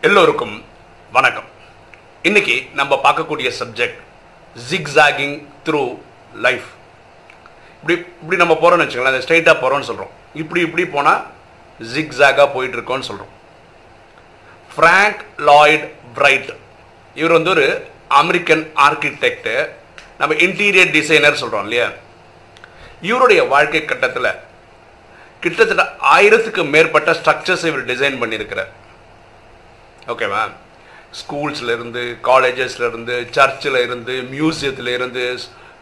எல்லோருக்கும் வணக்கம். இன்னைக்கு நம்ம பார்க்கக்கூடிய சப்ஜெக்ட் ஜிக்ஸாகிங் த்ரூ லைஃப் இப்படி இப்படி நம்ம போகிறோம்னு வச்சுங்களேன் ஸ்ட்ரைட்டாக போகிறோம்னு சொல்கிறோம் இப்படி இப்படி போனால் ஜிக்ஸாகாக போயிட்டுருக்கோன்னு சொல்கிறோம் ஃப்ராங்க் லாய்ட் பிரைட் இவர் வந்து ஒரு அமெரிக்கன் ஆர்கிடெக்டு நம்ம இன்டீரியர் டிசைனர் சொல்கிறோம் இல்லையா? இவருடைய வாழ்க்கை கட்டத்தில் கிட்டத்தட்ட ஆயிரத்துக்கு மேற்பட்ட ஸ்ட்ரக்சர்ஸ் இவர் டிசைன் பண்ணியிருக்கிறார். ஓகேவா ஸ்கூல்ஸ்லேருந்து காலேஜஸ்லேருந்து சர்ச்சில் இருந்து மியூசியத்தில் இருந்து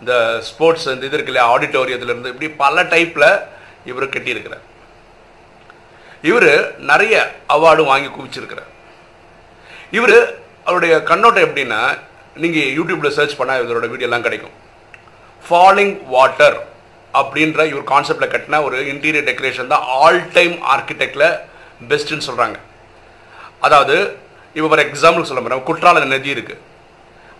இந்த ஸ்போர்ட்ஸ் இந்த இது இருக்குல்ல ஆடிட்டோரியத்துலேருந்து இப்படி பல டைப்பில் இவர் கட்டியிருக்கிறார். இவர் நிறைய அவார்டும் வாங்கி குவிச்சிருக்கிறார். இவர் அவருடைய கண்ணோட்டம் எப்படின்னா நீங்கள் யூடியூப்பில் சர்ச் பண்ணால் இவரோட வீடியோலாம் கிடைக்கும். ஃபாலிங் வாட்டர் அப்படின்ற இவர் கான்செப்டில் கட்டின ஒரு இன்டீரியர் டெக்கரேஷன் தான் ஆல் டைம் ஆர்கிடெக்டில் பெஸ்ட்டுன்னு சொல்கிறாங்க அதாவது இப்போ ஃபார் எக்ஸாம்பிள் சொல்ல போகிறேன் குற்றால நதி இருக்குது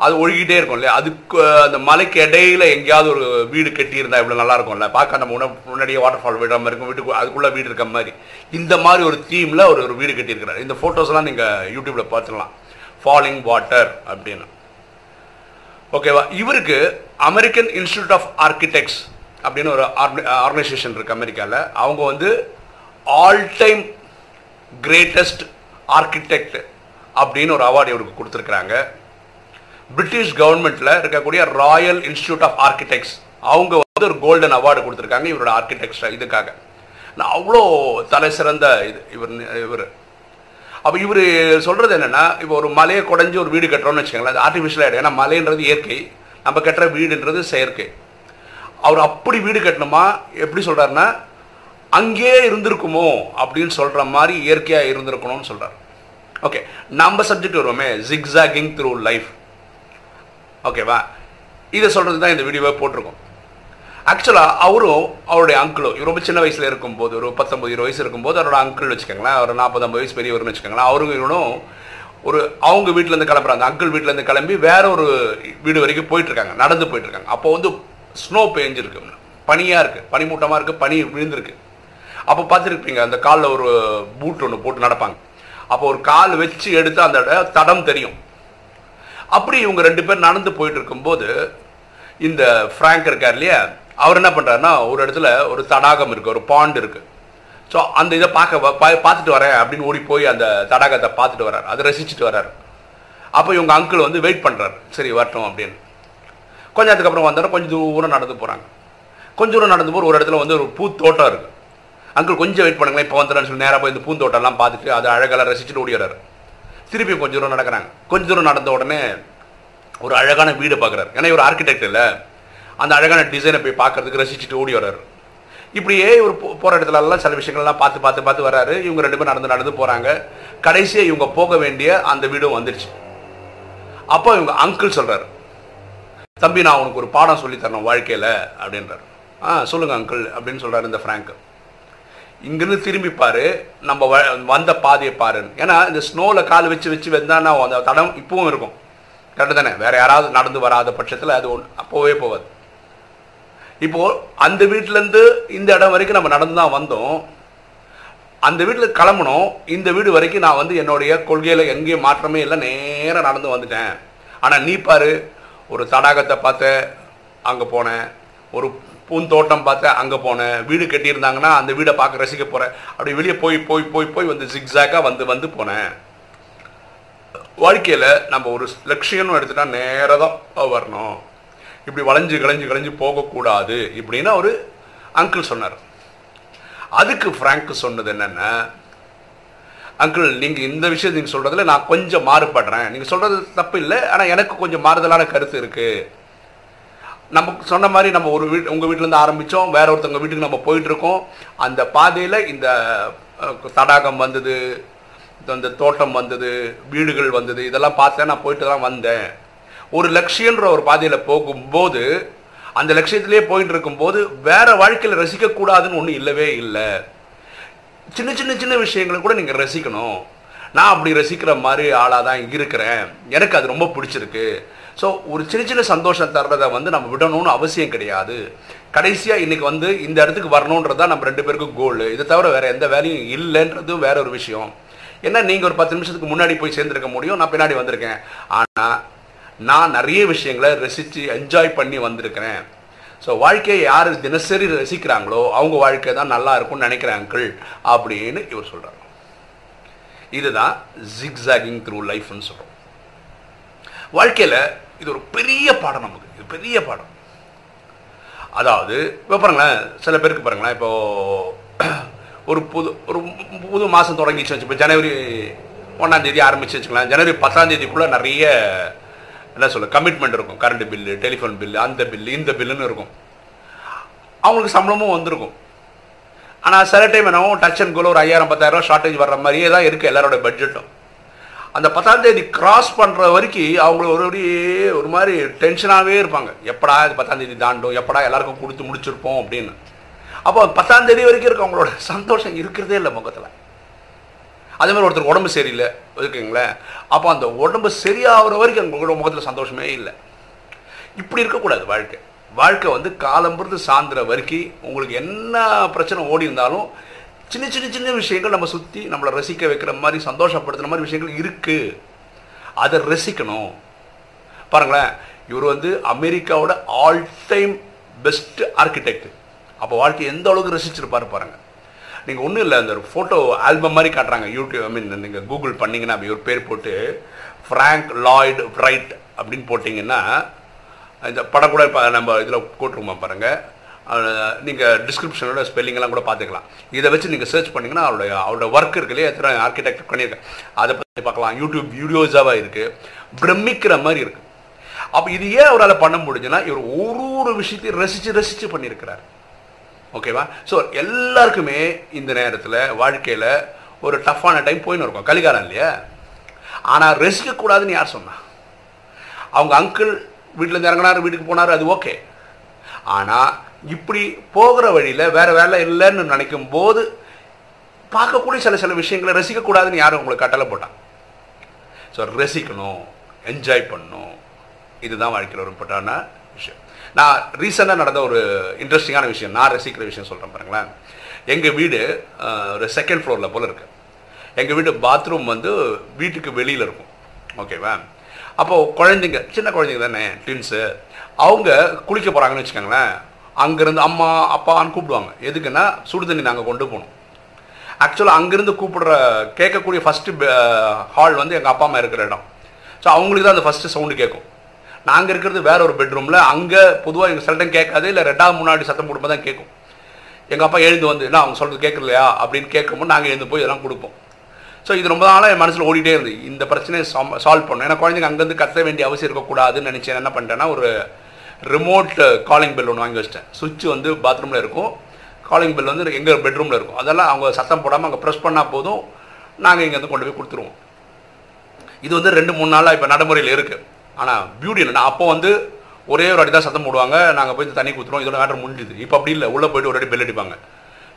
அது ஒழுகிட்டே இருக்கும் இல்லையா? அதுக்கு அந்த மலைக்கு இடையில எங்கேயாவது ஒரு வீடு கட்டியிருந்தா இவ்வளோ நல்லா இருக்கும்ல? பார்க்க நம்ம உணவு முன்னாடியே வாட்டர் ஃபால் விடுற மாதிரி இருக்கும். வீட்டுக்கு அதுக்குள்ளே வீடு இருக்க மாதிரி. இந்த மாதிரி ஒரு தீமில் ஒரு ஒரு வீடு கட்டியிருக்கிறார். இந்த ஃபோட்டோஸ்லாம் நீங்கள் யூடியூப்பில் பார்த்துக்கலாம். ஃபாலிங் வாட்டர் அப்படின்னு. ஓகேவா இவருக்கு அமெரிக்கன் இன்ஸ்டியூட் ஆஃப் ஆர்கிடெக்ட்ஸ் அப்படின்னு ஒரு ஆர்கனைசேஷன் இருக்கு அமெரிக்காவில் அவங்க வந்து ஆல் டைம் கிரேட்டஸ்ட் ஆர்கிடெக்ட் அப்படின்னு ஒரு அவார்டு இவருக்கு கொடுத்துருக்குறாங்க. பிரிட்டிஷ் கவர்மெண்ட்டில் இருக்கக்கூடிய ராயல் இன்ஸ்டியூட் ஆஃப் ஆர்கிடெக்ட்ஸ் அவங்க வந்து ஒரு கோல்டன் அவார்டு கொடுத்துருக்காங்க இவரோட ஆர்கிடெக்ட் இதுக்காக. நான் அவ்வளோ தலை சிறந்த இது இவர் இவர். அப்போ இவர் சொல்கிறது என்னென்னா இப்போ ஒரு மலையை குடஞ்சி ஒரு வீடு கட்டுறோம்னு வச்சுக்கோங்களேன் அது ஆர்டிஃபிஷியல் ஆகிடும் ஏன்னா மலைன்றது இயற்கை. நம்ம கட்டுற வீடுன்றது செயற்கை. அவர் அப்படி வீடு கட்டணுமா? எப்படி சொல்கிறாருன்னா அங்கேயே இருந்திருக்குமோ அப்படின்னு சொல்கிற மாதிரி இயற்கையாக இருந்திருக்கணும்னு சொல்கிறார் ஓகே நம்ம சப்ஜெக்ட் வருவோமே ஜிக்ஸாகிங் த்ரூ லைஃப் ஓகேவா இதை சொல்கிறது தான் இந்த வீடியோவை போட்டிருக்கோம். ஆக்சுவலாக அவரும் அவருடைய அங்கிளும் ரொம்ப சின்ன வயசில் இருக்கும்போது ஒரு பத்தொம்பது இருபது வயசு இருக்கும்போது அவரோட அங்கிள் வச்சுக்கோங்களேன் ஒரு நாற்பது ஐம்பது வயசு பெரியவர்னு வச்சுக்கோங்களேன் அவரும் இவனும் ஒரு அவங்க வீட்டிலேருந்து கிளம்புறாங்க. அங்கிள் வீட்டிலேருந்து கிளம்பி வேற ஒரு வீடு வரைக்கும் போயிட்டுருக்காங்க நடந்து போயிட்டுருக்காங்க. அப்போ வந்து ஸ்னோ பெஞ்சிருக்கு. பனியாக இருக்குது பனிமூட்டமாக இருக்குது பனி விழுந்திருக்கு. அப்போ பார்த்துருப்பீங்க அந்த காலில் ஒரு பூட் ஒன்று போட்டு நடப்பாங்க. அப்போ ஒரு கால் வச்சு எடுத்து அந்த தடம் தெரியும். அப்படி இவங்க ரெண்டு பேர் நடந்து போயிட்டு இருக்கும்போது இந்த ஃப்ராங்க் இருக்கார் இல்லையா அவர் என்ன பண்ணுறாருன்னா ஒரு இடத்துல ஒரு தடாகம் இருக்குது ஒரு பாண்ட் இருக்குது ஸோ அந்த இதை பார்க்க பா- பார்த்துட்டு வரேன் அப்படின்னு ஓடி போய் அந்த தடாகத்தை பார்த்துட்டு வர்றாரு. அதை ரசிச்சுட்டு வர்றாரு. அப்போ இவங்க அங்கிள் வந்து வெயிட் பண்ணுறாரு சரி வரட்டும் அப்படின்னு. கொஞ்ச நேரத்துக்கு அப்புறம் வந்தாலும் கொஞ்சம் தூரம் நடந்து போகிறாங்க கொஞ்சம் தூரம் நடந்து போகிற ஒரு இடத்துல வந்து ஒரு பூத்தோட்டம் இருக்குது அங்கிள் கொஞ்சம் வெயிட் பண்ணுங்களேன். இப்போ வந்துடுறேன்னு சொல்லி நேராக போய் இந்த பூந்தோட்டம்லாம் பார்த்துட்டு அதை அழகெல்லாம் ரசிச்சுட்டு ஓடி வர்றாரு திருப்பி கொஞ்சம் தூரம் நடக்கிறாங்க. கொஞ்சம் தூரம் நடந்த உடனே ஒரு அழகான வீடு பார்க்குறாரு. ஏன்னா இவர் ஆர்கிடெக்ட் இல்லை. அந்த அழகான டிசைனை போய் பார்க்கறதுக்கு ரசிச்சுட்டு ஓடி வர்றாரு. இப்படியே இவர் போ- இடத்துலலாம் இடத்துல எல்லாம் சில விஷயங்கள்லாம் பார்த்து பார்த்து பார்த்து வர்றாரு. இவங்க ரெண்டு பேரும் நடந்து நடந்து போகிறாங்க கடைசியாக இவங்க போக வேண்டிய அந்த வீடும் வந்துடுச்சு அப்போ இவங்க அங்கிள் சொல்கிறாரு தம்பி நான் உனக்கு ஒரு பாடம் சொல்லித்தரணும் தரணும் அப்படின்றார். ஆ சொல்லுங்கள் அங்கிள் அப்படின்னு சொல்கிறார் இந்த ஃப்ராங்க் இங்கிருந்து திரும்பி பாரு நம்ம வ- வந்த பாதையை பாருன்னு. ஏன்னா இந்த ஸ்னோவில் கால் வச்சு வச்சு வந்தானா அந்த தடம் இப்பவும் இருக்கும். கரெக்டு தானே? வேற யாராவது நடந்து வராத பட்சத்தில் அது ஒன்று அப்போவே போவாது இப்போ அந்த வீட்டிலேருந்து இந்த இடம் வரைக்கும் நம்ம நடந்து தான் வந்தோம். அந்த வீட்டில் கிளம்பணும் இந்த வீடு வரைக்கும் நான் வந்து என்னுடைய கொள்கையில் எங்கேயும் மாற்றமே இல்லை. நேராக நடந்து வந்துட்டேன். ஆனால் நீ பாரு ஒரு தடாகத்தை பார்த்த அங்கே போனேன். ஒரு பூந்தோட்டம் பார்த்தேன் அங்கே போனேன். வீடு கட்டியிருந்தாங்கன்னா அந்த வீடை பார்க்க ரசிக்க போகிறேன் அப்படி வெளியே போய் போய் போய் போய் வந்து ஜிக்ஸாக்காக வந்து வந்து போனேன். வாழ்க்கையில் நம்ம ஒரு லட்சியம்னு எடுத்துட்டா நேராக தான் வரணும். இப்படி வளைஞ்சு களைஞ்சு கிளைஞ்சு போகக்கூடாது இப்படின்னு ஒரு அங்கிள் சொன்னார். அதுக்கு ஃப்ராங்க் சொன்னது என்னென்னா அங்கிள் நீங்கள் இந்த விஷயம் நீங்கள் சொல்கிறதுல நான் கொஞ்சம் மாறுபடுறேன். நீங்கள் சொல்கிறது தப்பு இல்லை ஆனால் எனக்கு கொஞ்சம் மாறுதலான கருத்து இருக்குது நம்ம சொன்ன மாதிரி நம்ம ஒரு வீட் உங்கள் வீட்டிலேருந்து ஆரம்பித்தோம் வேற ஒருத்தவங்க வீட்டுக்கு நம்ம போயிட்டுருக்கோம். அந்த பாதையில் இந்த தடாகம் வந்தது அந்த தோட்டம் வந்தது வீடுகள் வந்தது இதெல்லாம் பார்த்தேன் நான் போயிட்டு தான் வந்தேன். ஒரு லட்சியன்ற ஒரு பாதையில் போகும்போது அந்த லட்சியத்திலே போயிட்டு இருக்கும்போது வேற வாழ்க்கையில் ரசிக்கக்கூடாதுன்னு ஒன்றும் இல்லவே இல்லை. சின்ன சின்ன சின்ன விஷயங்களை கூட நீங்கள் ரசிக்கணும். நான் அப்படி ரசிக்கிற மாதிரி ஆளாக தான் இருக்கிறேன். எனக்கு அது ரொம்ப பிடிச்சிருக்கு. ஸோ ஒரு சின்ன சின்ன சந்தோஷம் தர்றதை வந்து நம்ம விடணும்னு அவசியம் கிடையாது. கடைசியாக இன்னைக்கு வந்து இந்த இடத்துக்கு வரணுன்றது தான் நம்ம ரெண்டு பேருக்கும் கோல் இதை தவிர வேறு எந்த வேலையும் இல்லைன்றதும் வேற ஒரு விஷயம். ஏன்னா நீங்கள் ஒரு பத்து நிமிஷத்துக்கு முன்னாடி போய் சேர்ந்துருக்க முடியும். நான் பின்னாடி வந்திருக்கேன். ஆனால் நான் நிறைய விஷயங்களை ரசித்து என்ஜாய் பண்ணி வந்திருக்கிறேன். ஸோ வாழ்க்கையை யார் தினசரி ரசிக்கிறாங்களோ அவங்க வாழ்க்கை தான் நல்லா இருக்கும்னு நினைக்கிறாங்கள் அப்படின்னு இவர் சொல்கிறார் இதுதான் ஜிக்ஸாகிங் த்ரூ லைஃப்னு சொல்கிறோம் வாழ்க்கையில் இது ஒரு பெரிய பாடம் நமக்கு. இது பெரிய பாடம். அதாவது இப்போ பாருங்களேன் சில பேருக்கு பாருங்களேன் இப்போ ஒரு புது ஒரு புது மாதம் தொடங்கிச்சு வச்சு இப்போ ஜனவரி ஒன்றாம் தேதி ஆரம்பிச்சு வச்சுக்கலாம் ஜனவரி பத்தாம் தேதிக்குள்ளே நிறைய என்ன சொல்ல கமிட்மெண்ட் இருக்கும். கரண்ட் பில்லு டெலிஃபோன் பில்லு அந்த பில்லு இந்த பில்லுன்னு இருக்கும். அவங்களுக்கு சம்பளமும் வந்திருக்கும். ஆனால் சில டைம் என்னவோ டச் அண்ட் கோல ஒரு ஐயாயிரம் பத்தாயிரம் ஷார்ட்டேஜ் வர்ற மாதிரியே தான் இருக்குது எல்லாரோட பட்ஜெட்டும் அந்த பத்தாம் தேதி கிராஸ் பண்ணுற வரைக்கும் அவங்க ஒரு அப்படியே ஒரு மாதிரி டென்ஷனாகவே இருப்பாங்க. எப்படா இது பத்தாம் தேதி தாண்டும் எப்படா எல்லாருக்கும் கொடுத்து முடிச்சிருப்போம் அப்படின்னு. அப்போ பத்தாம் தேதி வரைக்கும் இருக்க அவங்களோட சந்தோஷம் இருக்கிறதே இல்லை முகத்தில். அதே மாதிரி ஒருத்தர் உடம்பு சரியில்லை இருக்குங்களேன் அப்போ அந்த உடம்பு சரியாகிற வரைக்கும் அவங்களோட முகத்தில் சந்தோஷமே இல்லை. இப்படி இருக்கக்கூடாது வாழ்க்கை. வாழ்க்கை வந்து காலம்புறது சாந்திர வரைக்கும் உங்களுக்கு என்ன பிரச்சனை ஓடி இருந்தாலும் சின்ன சின்ன சின்ன விஷயங்கள் நம்ம சுற்றி நம்மளை ரசிக்க வைக்கிற மாதிரி சந்தோஷப்படுத்துகிற மாதிரி விஷயங்கள் இருக்குது அதை ரசிக்கணும். பாருங்களேன் இவர் வந்து அமெரிக்காவோட ஆல் டைம் பெஸ்ட் ஆர்கிடெக்ட் அப்போ வாழ்க்கையை எந்த அளவுக்கு ரசிச்சிருப்பாரு பாருங்கள் நீங்கள் ஒன்றும் இல்லை அந்த ஒரு ஃபோட்டோ ஆல்பம் மாதிரி காட்டுறாங்க. யூடியூப் ஐ மீன் நீங்கள் கூகுள் பண்ணிங்கன்னா இவர் பேர் போட்டு ஃப்ராங்க் லாய்டு ரைட் அப்படின்னு போட்டிங்கன்னா இந்த படம் கூட இப்போ நம்ம இதில் போட்டுருமா பாருங்கள் நீங்கள் டிஸ்கிரிப்ஷனோட ஸ்பெல்லிங்லாம் கூட பார்த்துக்கலாம். இதை வச்சு நீங்கள் சர்ச் பண்ணிங்கன்னா அவருடைய அவரோட ஒர்க் இருக்கு இல்லையா எத்தனை ஆர்கிடெக்ட் பண்ணியிருக்கேன் அதை பற்றி பார்க்கலாம். யூடியூப் வீடியோஸாக இருக்குது பிரமிக்கிற மாதிரி இருக்குது அப்போ இது ஏன் அவரால் பண்ண முடிஞ்சுன்னா இவர் ஒரு ஒரு விஷயத்தையும் ரசித்து ரசித்து பண்ணியிருக்கிறார். ஓகேவா ஸோ எல்லாருக்குமே இந்த நேரத்தில் வாழ்க்கையில் ஒரு டஃப்பான டைம் போயின்னு இருக்கும். கலிகாலம் இல்லையா? ஆனால் ரசிக்கக்கூடாதுன்னு யார் சொன்னா? அவங்க அங்கிள் வீட்டில் இருந்து இறங்கினார் வீட்டுக்கு போனார் அது ஓகே ஆனால் இப்படி போகிற வழியில் வேறு வேலை இல்லைன்னு நினைக்கும் போது பார்க்கக்கூடிய சில சில விஷயங்களை ரசிக்கக்கூடாதுன்னு யாரும் உங்களுக்கு கட்டளை போட்டான் ஸோ ரசிக்கணும் என்ஜாய் பண்ணணும். இதுதான் வாழ்க்கையில் ஒரு பட்டான விஷயம். நான் ரீசெண்டாக நடந்த ஒரு இன்ட்ரெஸ்டிங்கான விஷயம் நான் ரசிக்கிற விஷயம் சொல்கிறேன் பாருங்களேன். எங்கள் வீடு ஒரு செகண்ட் ஃப்ளோரில் போல் இருக்குது எங்கள் வீடு பாத்ரூம் வந்து வீட்டுக்கு வெளியில் இருக்கும். ஓகேவா அப்போது குழந்தைங்க சின்ன குழந்தைங்க தானே ட்வின்ஸு அவங்க குளிக்க போகிறாங்கன்னு வச்சுக்கோங்களேன். அங்கேருந்து அம்மா அப்பான்னு கூப்பிடுவாங்க. எதுக்குன்னா சுடு தண்ணி நாங்கள் கொண்டு போகணும். ஆக்சுவலாக அங்கேருந்து கூப்பிடுற கேட்கக்கூடிய ஃபஸ்ட்டு ஹால் வந்து எங்கள் அப்பா அம்மா இருக்கிற இடம். ஸோ அவங்களுக்கு தான் அந்த ஃபஸ்ட்டு சவுண்டு கேட்கும். நாங்கள் இருக்கிறது வேற ஒரு பெட்ரூமில் அங்கே பொதுவாக எங்கள் சில டைம் கேட்காது இல்லை ரெண்டாவது முன்னாடி சத்தம் போடும்போது தான் கேட்கும். எங்கள் அப்பா எழுந்து வந்து என்ன அவங்க சொல்கிறது கேட்கலையா? அப்படின்னு கேட்கும்போது நாங்கள் எழுந்து போய் இதெல்லாம் கொடுப்போம். ஸோ இது ரொம்ப நாளாக என் மனசில் ஓடிட்டே இருந்து இந்த பிரச்சனையை சால்வ் பண்ணணும். ஏன்னா குழந்தைங்க அங்கேருந்து கத்த வேண்டிய அவசியம் இருக்கக்கூடாதுன்னு நினச்சேன். என்ன பண்ணிட்டேன்னா ஒரு ரிமோட் காலிங் பெல் ஒன்று வாங்கி வச்சிட்டேன். சுவிட்ச் வந்து பாத்ரூமில் இருக்கும். காலிங் பெல் வந்து எங்கள் பெட்ரூமில் இருக்கும். அதெல்லாம் அவங்க சத்தம் போடாமல் அங்கே ப்ரெஸ் பண்ணால் போதும். நாங்கள் இங்கேருந்து கொண்டு போய் கொடுத்துருவோம். இது வந்து ரெண்டு மூணு நாளாக இப்போ நடைமுறையில் இருக்குது ஆனால் பியூட்டி என்னன்னா அப்போ வந்து ஒரே ஒரு அடி தான் சத்தம் போடுவாங்க. நாங்கள் போய் தண்ணி கொடுத்துருவோம் இதோட மேட்ரு முடிஞ்சுது. இப்போ அப்படி இல்லை. உள்ளே போயிட்டு ஒரு அடி பெல் அடிப்பாங்க.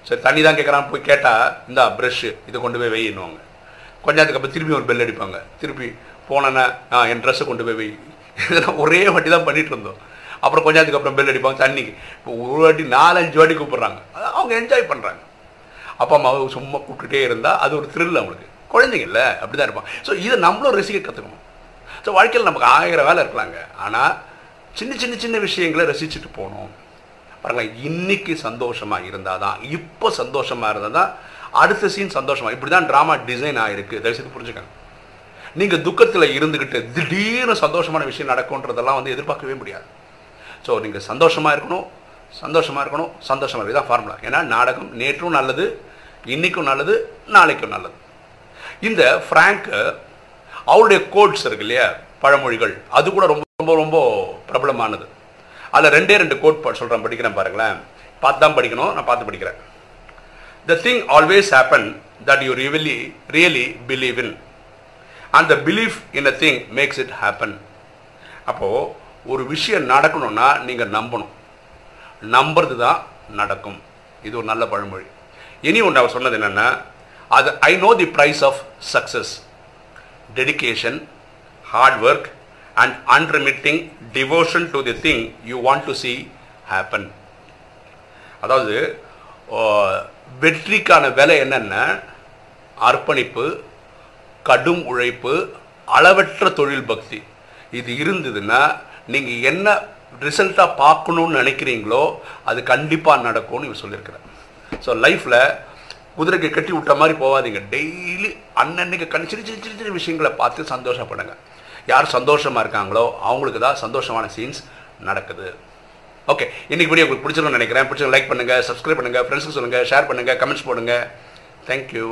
சரி தண்ணி தான் கேட்குறான்னு போய் கேட்டால் இந்த ப்ரெஷ்ஷு இதை கொண்டு போய் வெயின்னுவாங்க. கொஞ்ச நேரத்துக்கு அப்புறம் திருப்பி ஒரு பெல் அடிப்பாங்க. திருப்பி போனேன்னா என் ட்ரெஸ்ஸை கொண்டு போய் வெய் இதெல்லாம் ஒரே வாட்டி தான் பண்ணிகிட்டு இருந்தோம். அப்புறம் கொஞ்ச நேரத்துக்கு அப்புறம் பெல் அடிப்பாங்க. தண்ணிக்கு. இப்போ ஒரு வாட்டி நாலஞ்சு வாட்டி கூப்பிட்றாங்க. அவங்க என்ஜாய் பண்ணுறாங்க அப்பா அம்மாவை சும்மா கூப்பிட்டுட்டே இருந்தால் அது ஒரு த்ரில் அவங்களுக்கு. குழந்தைங்கள்ல அப்படி தான் இருப்பாங்க. ஸோ இதை நம்மளும் ரசிக்க கற்றுக்கணும் ஸோ வாழ்க்கையில் நமக்கு ஆயிரம் வேலை இருக்கலாங்க. ஆனால் சின்ன சின்ன சின்ன விஷயங்களை ரசிச்சுட்டு போகணும். பாருங்களேன் இன்னைக்கு சந்தோஷமாக இருந்தால் தான் இப்போ சந்தோஷமாக இருந்தால் தான் அடுத்த சீன் சந்தோஷமாக இப்படி தான் ட்ராமா டிசைன் ஆகிருக்கு தயவுசெய்து புரிஞ்சுக்கங்க. நீங்கள் துக்கத்தில் இருந்துக்கிட்டு திடீர்னு சந்தோஷமான விஷயம் நடக்கும்ன்றதெல்லாம் வந்து எதிர்பார்க்கவே முடியாது. ஸோ நீங்கள் சந்தோஷமாக இருக்கணும். சந்தோஷமாக இருக்கணும். சந்தோஷமாக இருக்கு தான் ஃபார்முலா ஏன்னா நாடகம் நேற்றும் நல்லது இன்றைக்கும் நல்லது நாளைக்கும் நல்லது. இந்த ஃப்ராங்க்கு அவருடைய கோட்ஸ் இருக்கு இல்லையா? பழமொழிகள். அது கூட ரொம்ப ரொம்ப ரொம்ப பிரபலமானது. அதில் ரெண்டே ரெண்டு கோட் சொல்கிறேன் படிக்கிறேன் பாருங்களேன். பார்த்து தான் படிக்கணும். நான் பார்த்து படிக்கிறேன். The thing always happen that you really really believe in and the belief in a thing makes it happen அப்போது ஒரு விஷயம் நடக்கணும்னா நீங்கள் நம்பணும். நம்புறது தான் நடக்கும். இது ஒரு நல்ல பழமொழி. இனி ஒன்று அவர் சொன்னது என்னென்னா அது I know the price of success dedication hard work and unremitting devotion to the thing you want to see happen அதாவது வெற்றிக்கான விலை என்னென்ன அர்ப்பணிப்பு கடும் உழைப்பு அளவற்ற தொழில் பக்தி. இது இருந்ததுன்னா நீங்கள் என்ன ரிசல்ட்டாக பார்க்கணுன்னு நினைக்கிறீங்களோ அது கண்டிப்பாக நடக்கும்னு இவர் சொல்லியிருக்கிறார். ஸோ லைஃப்பில் குதிரைக்கு கட்டி விட்ட மாதிரி போகாதீங்க. டெய்லி அன்னன்னைக்கு கண் சின்ன சின்ன சின்ன விஷயங்களை பார்த்து சந்தோஷப்படுங்க. யார் சந்தோஷமாக இருக்காங்களோ அவங்களுக்கு தான் சந்தோஷமான சீன்ஸ் நடக்குது. ஓகே இன்னைக்கு வீடியோ உங்களுக்கு பிடிச்சிருக்கும்னு நினைக்கிறேன். பிடிச்சிருக்க லைக் பண்ணுங்கள் சப்ஸ்கிரைப் பண்ணுங்கள் ஃப்ரெண்ட்ஸுக்கு சொல்லுங்கள் ஷேர் பண்ணுங்கள் கமெண்ட்ஸ் போடுங்க. தேங்க்யூ